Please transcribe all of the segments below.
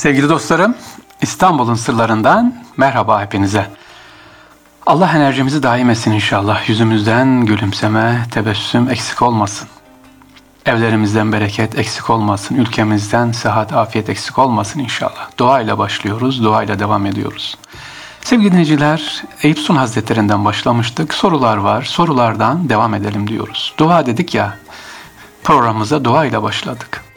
Sevgili dostlarım, İstanbul'un sırlarından merhaba hepinize. Allah enerjimizi daim etsin inşallah. Yüzümüzden gülümseme, tebessüm eksik olmasın. Evlerimizden bereket eksik olmasın. Ülkemizden sıhhat, afiyet eksik olmasın inşallah. Dua ile başlıyoruz, dua ile devam ediyoruz. Sevgili dinleyiciler, Eyüp Sun Hazretlerinden başlamıştık. Sorular var, sorulardan devam edelim diyoruz. Dua dedik ya, programımıza dua ile başladık.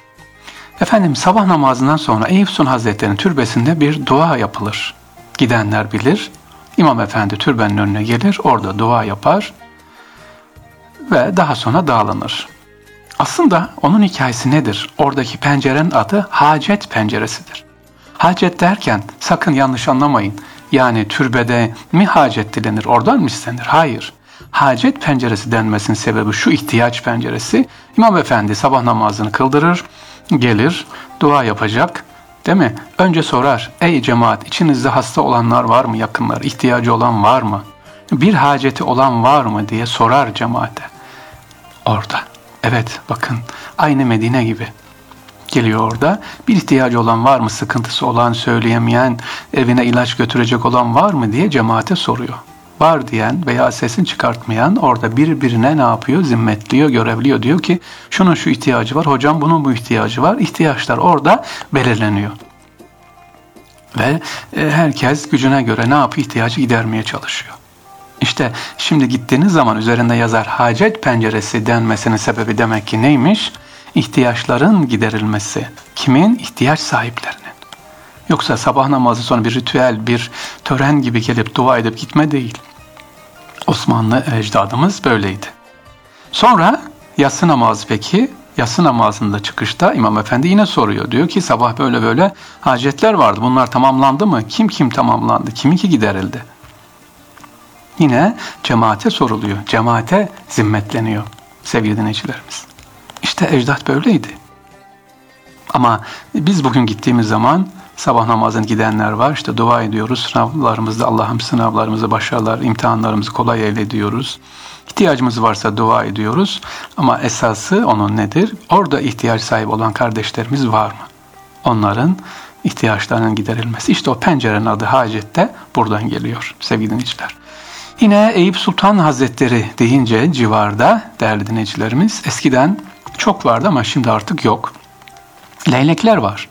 Efendim sabah namazından sonra Eyüp Sun Hazretleri'nin türbesinde bir dua yapılır. Gidenler bilir. İmam Efendi türbenin önüne gelir, orada dua yapar ve daha sonra dağılınır. Aslında onun hikayesi nedir? Oradaki pencerenin adı hacet penceresidir. Hacet derken sakın yanlış anlamayın. Yani türbede mi hacet dilenir, oradan mı istenir? Hayır. Hacet penceresi denmesinin sebebi şu ihtiyaç penceresi. İmam Efendi sabah namazını kıldırır, gelir, dua yapacak. Değil mi? Önce sorar, ey cemaat içinizde hasta olanlar var mı yakınlar, ihtiyacı olan var mı? Bir haceti olan var mı diye sorar cemaate. Orada. Evet bakın aynı Medine gibi geliyor orada. Bir ihtiyacı olan var mı, sıkıntısı olan, söyleyemeyen, evine ilaç götürecek olan var mı diye cemaate soruyor var diyen veya sesini çıkartmayan orada birbirine ne yapıyor? Zimmetliyor, görevliyor. Diyor ki şunun şu ihtiyacı var, hocam bunun bu ihtiyacı var. İhtiyaçlar orada belirleniyor. Ve e, herkes gücüne göre ne yapıyor? İhtiyacı gidermeye çalışıyor. İşte şimdi gittiğiniz zaman üzerinde yazar hacet penceresi denmesinin sebebi demek ki neymiş? İhtiyaçların giderilmesi. Kimin? ihtiyaç sahiplerinin. Yoksa sabah namazı sonra bir ritüel, bir tören gibi gelip dua edip gitme değil. Osmanlı ecdadımız böyleydi. Sonra yatsı namazı peki, yatsı namazında çıkışta İmam Efendi yine soruyor. Diyor ki sabah böyle böyle hacetler vardı. Bunlar tamamlandı mı? Kim kim tamamlandı? Kiminki giderildi? Yine cemaate soruluyor. Cemaate zimmetleniyor sevgili dinleyicilerimiz. İşte ecdat böyleydi. Ama biz bugün gittiğimiz zaman sabah namazına gidenler var. İşte dua ediyoruz. Sınavlarımızda Allah'ım sınavlarımızı başarılar, imtihanlarımızı kolay eyle diyoruz. İhtiyacımız varsa dua ediyoruz. Ama esası onun nedir? Orada ihtiyaç sahibi olan kardeşlerimiz var mı? Onların ihtiyaçlarının giderilmesi. İşte o pencerenin adı hacette buradan geliyor sevgili dinleyiciler. Yine Eyüp Sultan Hazretleri deyince civarda değerli dinleyicilerimiz eskiden çok vardı ama şimdi artık yok. Leylekler var.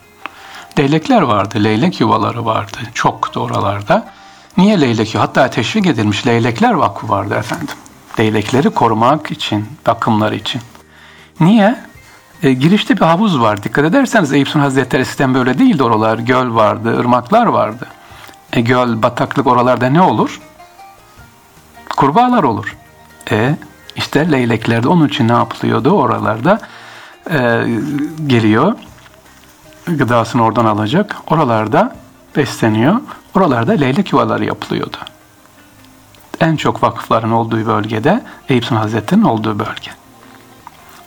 Leylekler vardı, leylek yuvaları vardı çok da oralarda. Niye leylek Hatta teşvik edilmiş leylekler vakfı vardı efendim. Leylekleri korumak için, bakımları için. Niye? E, girişte bir havuz var. Dikkat ederseniz Eyüp Sultan Hazretleri eskiden böyle değildi oralar. Göl vardı, ırmaklar vardı. E, göl, bataklık oralarda ne olur? Kurbağalar olur. E işte leylekler de onun için ne yapılıyordu oralarda? E, geliyor gıdasını oradan alacak. Oralarda besleniyor. Oralarda leylek yuvaları yapılıyordu. En çok vakıfların olduğu bölgede Eyüp Sultan Hazretleri'nin olduğu bölge.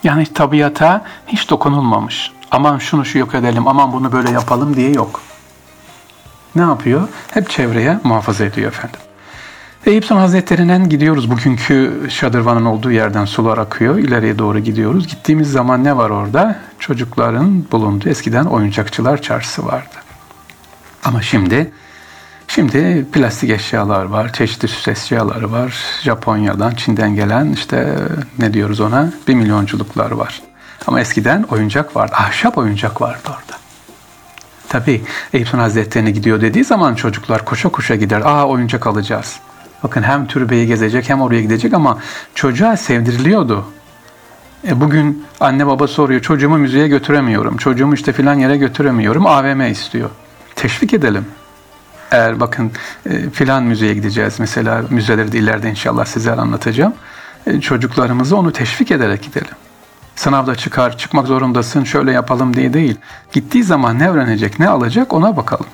Yani tabiata hiç dokunulmamış. Aman şunu şu yok edelim, aman bunu böyle yapalım diye yok. Ne yapıyor? Hep çevreye muhafaza ediyor efendim. Eyüp Sultan Hazretleri'nden gidiyoruz. Bugünkü şadırvanın olduğu yerden sular akıyor. İleriye doğru gidiyoruz. Gittiğimiz zaman ne var orada? Çocukların bulunduğu eskiden oyuncakçılar çarşısı vardı. Ama şimdi Şimdi plastik eşyalar var, çeşitli süs eşyaları var. Japonya'dan, Çin'den gelen işte ne diyoruz ona? Bir milyonculuklar var. Ama eskiden oyuncak vardı. Ahşap oyuncak vardı orada. Tabii Eyüp Sultan Hazretleri'ne gidiyor dediği zaman çocuklar koşa koşa gider. Aa oyuncak alacağız. Bakın hem türbeyi gezecek hem oraya gidecek ama çocuğa sevdiriliyordu. E bugün anne baba soruyor çocuğumu müzeye götüremiyorum. Çocuğumu işte filan yere götüremiyorum. AVM istiyor. Teşvik edelim. Eğer bakın e, filan müzeye gideceğiz mesela müzeleri de ileride inşallah size anlatacağım. E, çocuklarımızı onu teşvik ederek gidelim. Sınavda çıkar, çıkmak zorundasın, şöyle yapalım diye değil. Gittiği zaman ne öğrenecek, ne alacak ona bakalım.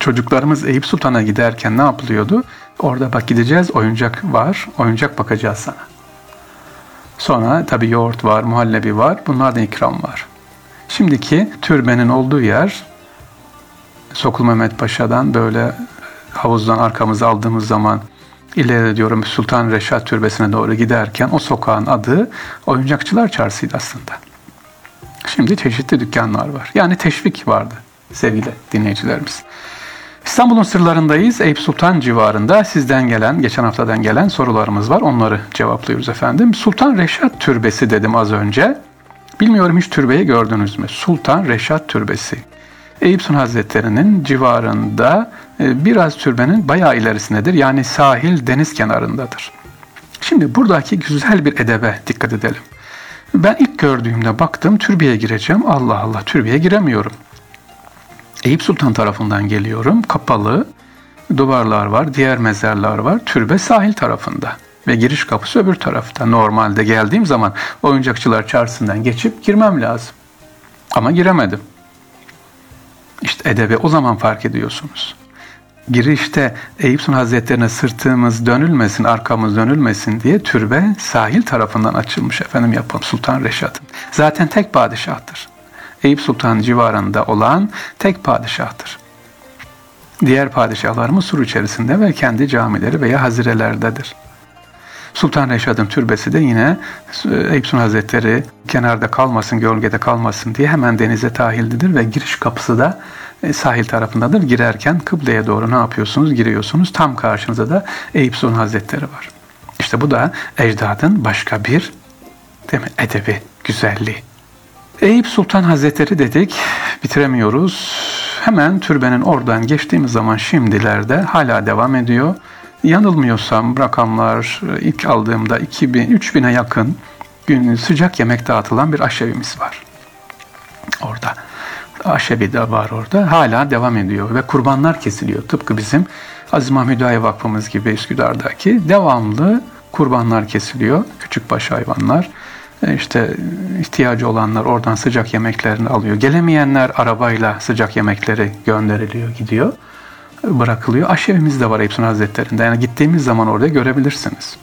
Çocuklarımız Eyüp Sultan'a giderken ne yapılıyordu? Orada bak gideceğiz, oyuncak var, oyuncak bakacağız sana. Sonra tabii yoğurt var, muhallebi var, bunlardan ikram var. Şimdiki türbenin olduğu yer Sokul Mehmet Paşa'dan böyle havuzdan arkamızı aldığımız zaman ileri diyorum Sultan Reşat Türbesi'ne doğru giderken o sokağın adı Oyuncakçılar Çarşısı'ydı aslında. Şimdi çeşitli dükkanlar var. Yani teşvik vardı sevgili dinleyicilerimiz. İstanbul'un sırlarındayız. Eyüp Sultan civarında sizden gelen, geçen haftadan gelen sorularımız var. Onları cevaplıyoruz efendim. Sultan Reşat Türbesi dedim az önce. Bilmiyorum hiç türbeyi gördünüz mü? Sultan Reşat Türbesi. Eyüp Sultan Hazretleri'nin civarında e, biraz türbenin bayağı ilerisindedir. Yani sahil deniz kenarındadır. Şimdi buradaki güzel bir edebe dikkat edelim. Ben ilk gördüğümde baktım türbeye gireceğim. Allah Allah türbeye giremiyorum. Eyüp Sultan tarafından geliyorum. Kapalı duvarlar var, diğer mezarlar var. Türbe sahil tarafında ve giriş kapısı öbür tarafta. Normalde geldiğim zaman oyuncakçılar çarşısından geçip girmem lazım. Ama giremedim. İşte edebi o zaman fark ediyorsunuz. Girişte Eyüp Sultan Hazretlerine sırtımız dönülmesin, arkamız dönülmesin diye türbe sahil tarafından açılmış efendim yapım Sultan Reşat'ın. Zaten tek padişahtır. Eyüp Sultan civarında olan tek padişahtır. Diğer padişahlarımız sur içerisinde ve kendi camileri veya hazirelerdedir. Sultan Reşad'ın türbesi de yine e, Eyüp Sultan Hazretleri kenarda kalmasın, gölgede kalmasın diye hemen denize tahillidir ve giriş kapısı da e, sahil tarafındadır. Girerken kıbleye doğru ne yapıyorsunuz? Giriyorsunuz. Tam karşınızda da Eyüp Sultan Hazretleri var. İşte bu da ecdadın başka bir değil mi, edebi, güzelliği. Eyüp Sultan Hazretleri dedik, bitiremiyoruz. Hemen türbenin oradan geçtiğimiz zaman şimdilerde hala devam ediyor. Yanılmıyorsam rakamlar ilk aldığımda 2000 3000'e yakın gün sıcak yemek dağıtılan bir aşevimiz var. Orada. Aşevi de var orada. Hala devam ediyor ve kurbanlar kesiliyor. Tıpkı bizim Aziz Mahmud Vakfımız gibi Üsküdar'daki devamlı kurbanlar kesiliyor. Küçük baş hayvanlar. E, işte ihtiyacı olanlar oradan sıcak yemeklerini alıyor. Gelemeyenler arabayla sıcak yemekleri gönderiliyor, gidiyor, bırakılıyor. Aşevimiz de var Eyüp Sultan Hazretleri'nde. Yani gittiğimiz zaman orada görebilirsiniz.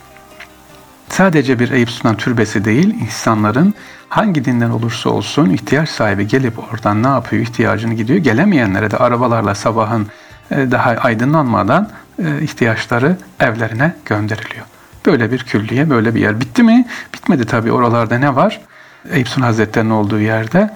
Sadece bir Eyüp Sultan türbesi değil, insanların hangi dinden olursa olsun ihtiyaç sahibi gelip oradan ne yapıyor, ihtiyacını gidiyor. Gelemeyenlere de arabalarla sabahın e, daha aydınlanmadan e, ihtiyaçları evlerine gönderiliyor. Böyle bir külliye, böyle bir yer. Bitti mi? Bitmedi tabii. Oralarda ne var? Eyüp Sultan Hazretleri'nin olduğu yerde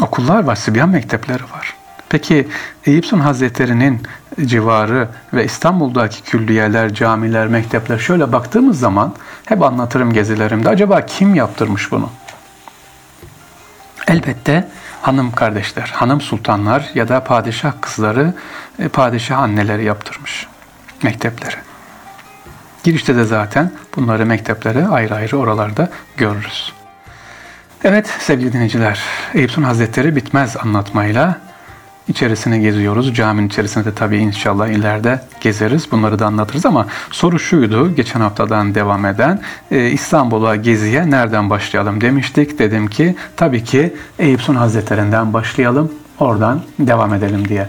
okullar var, Sibyan mektepleri var. Peki Eyüp Sultan Hazretleri'nin civarı ve İstanbul'daki külliyeler, camiler, mektepler şöyle baktığımız zaman hep anlatırım gezilerimde. Acaba kim yaptırmış bunu? Elbette hanım kardeşler, hanım sultanlar ya da padişah kızları, e, padişah anneleri yaptırmış mektepleri. Girişte de zaten bunları mektepleri ayrı ayrı oralarda görürüz. Evet sevgili dinleyiciler, Eyüp Hazretleri bitmez anlatmayla içerisine geziyoruz. Caminin içerisinde de tabii inşallah ileride gezeriz. Bunları da anlatırız ama soru şuydu geçen haftadan devam eden e, İstanbul'a geziye nereden başlayalım demiştik. Dedim ki tabii ki Eyüp Hazretlerinden başlayalım. Oradan devam edelim diye.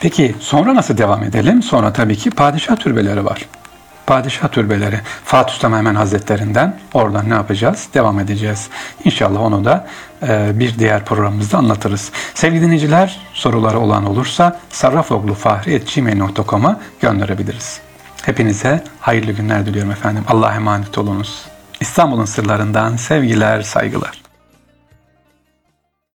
Peki sonra nasıl devam edelim? Sonra tabii ki padişah türbeleri var padişah türbeleri Fatih Sultan Mehmet Hazretlerinden oradan ne yapacağız? Devam edeceğiz. İnşallah onu da e, bir diğer programımızda anlatırız. Sevgili dinleyiciler soruları olan olursa sarrafoglufahri.gmail.com'a gönderebiliriz. Hepinize hayırlı günler diliyorum efendim. Allah'a emanet olunuz. İstanbul'un sırlarından sevgiler, saygılar.